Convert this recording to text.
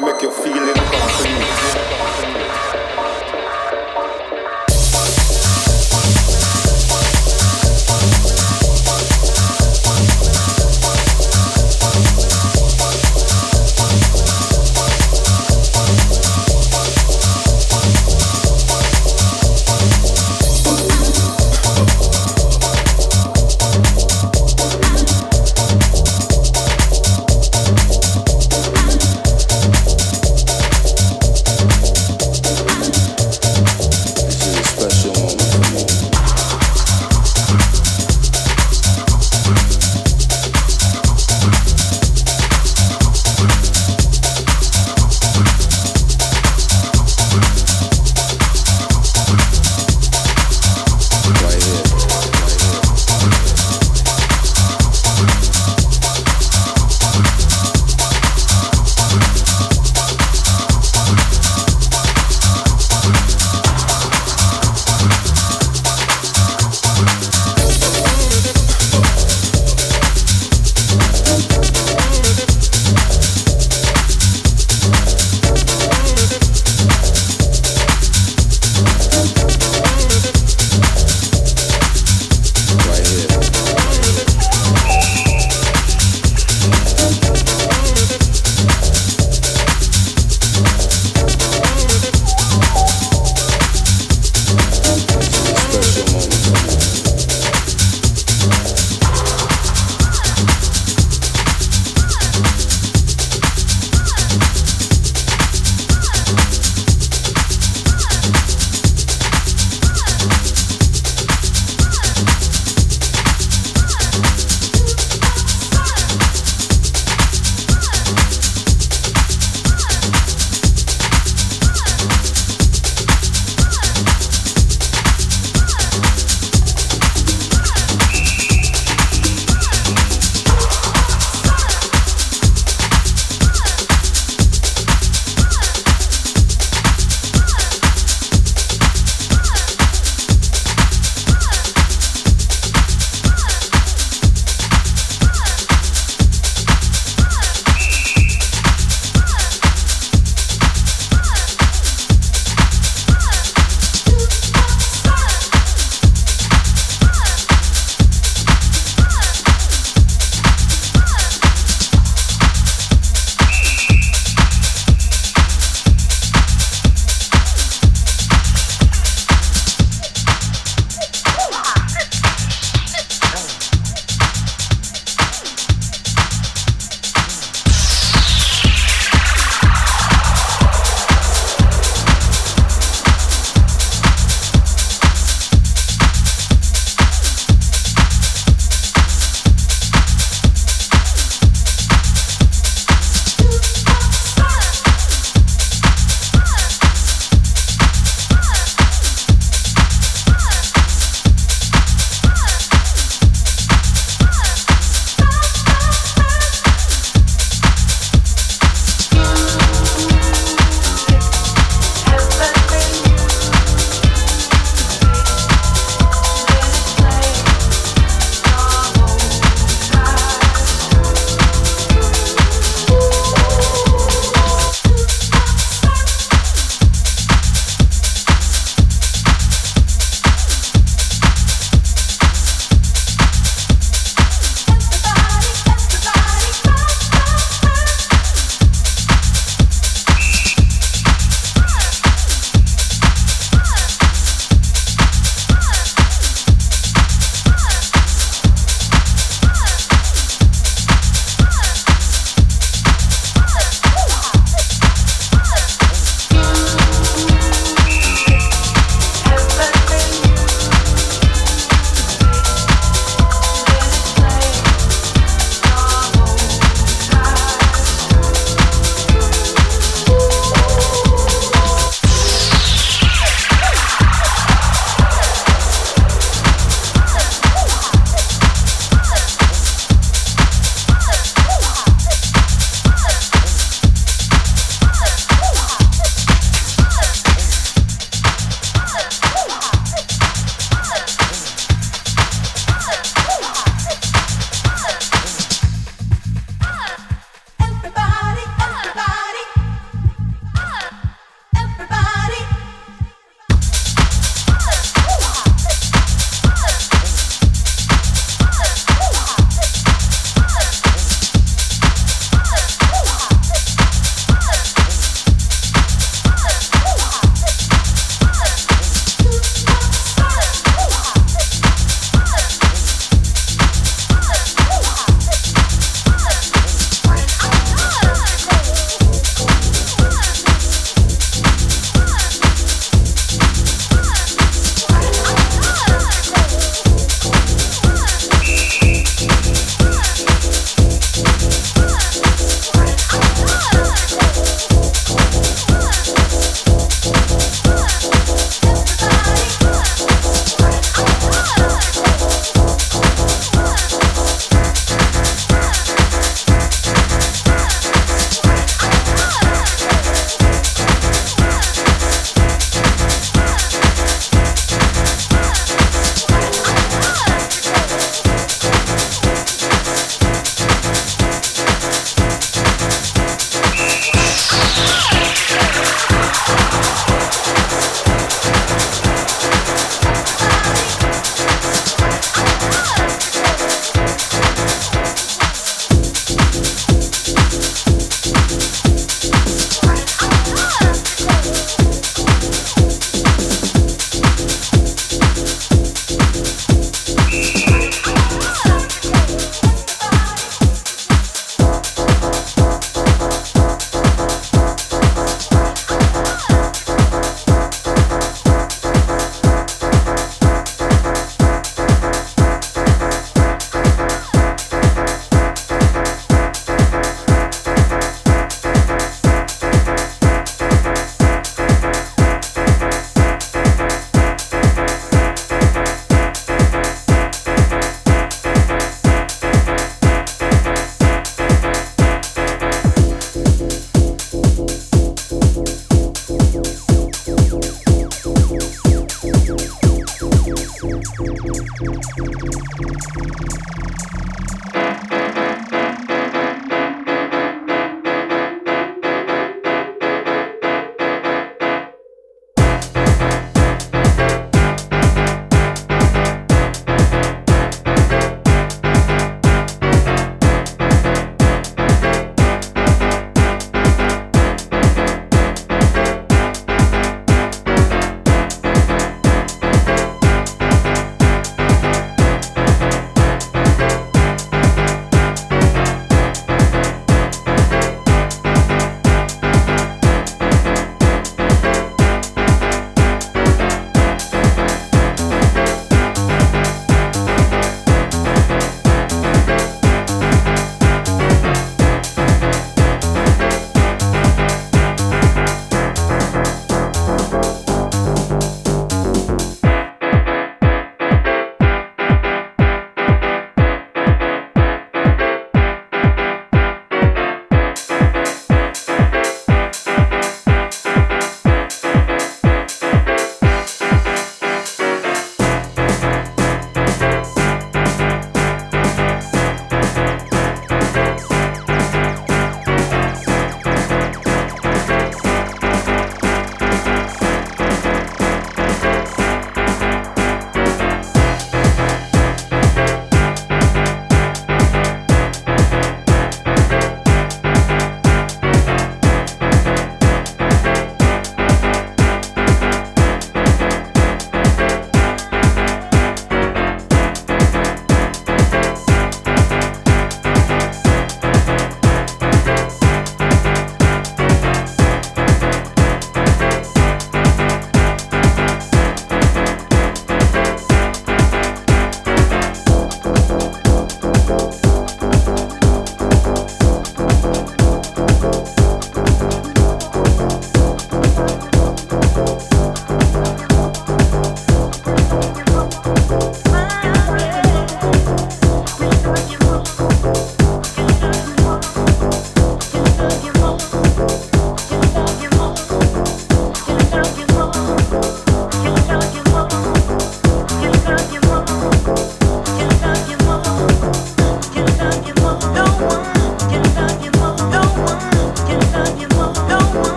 make you feel complete.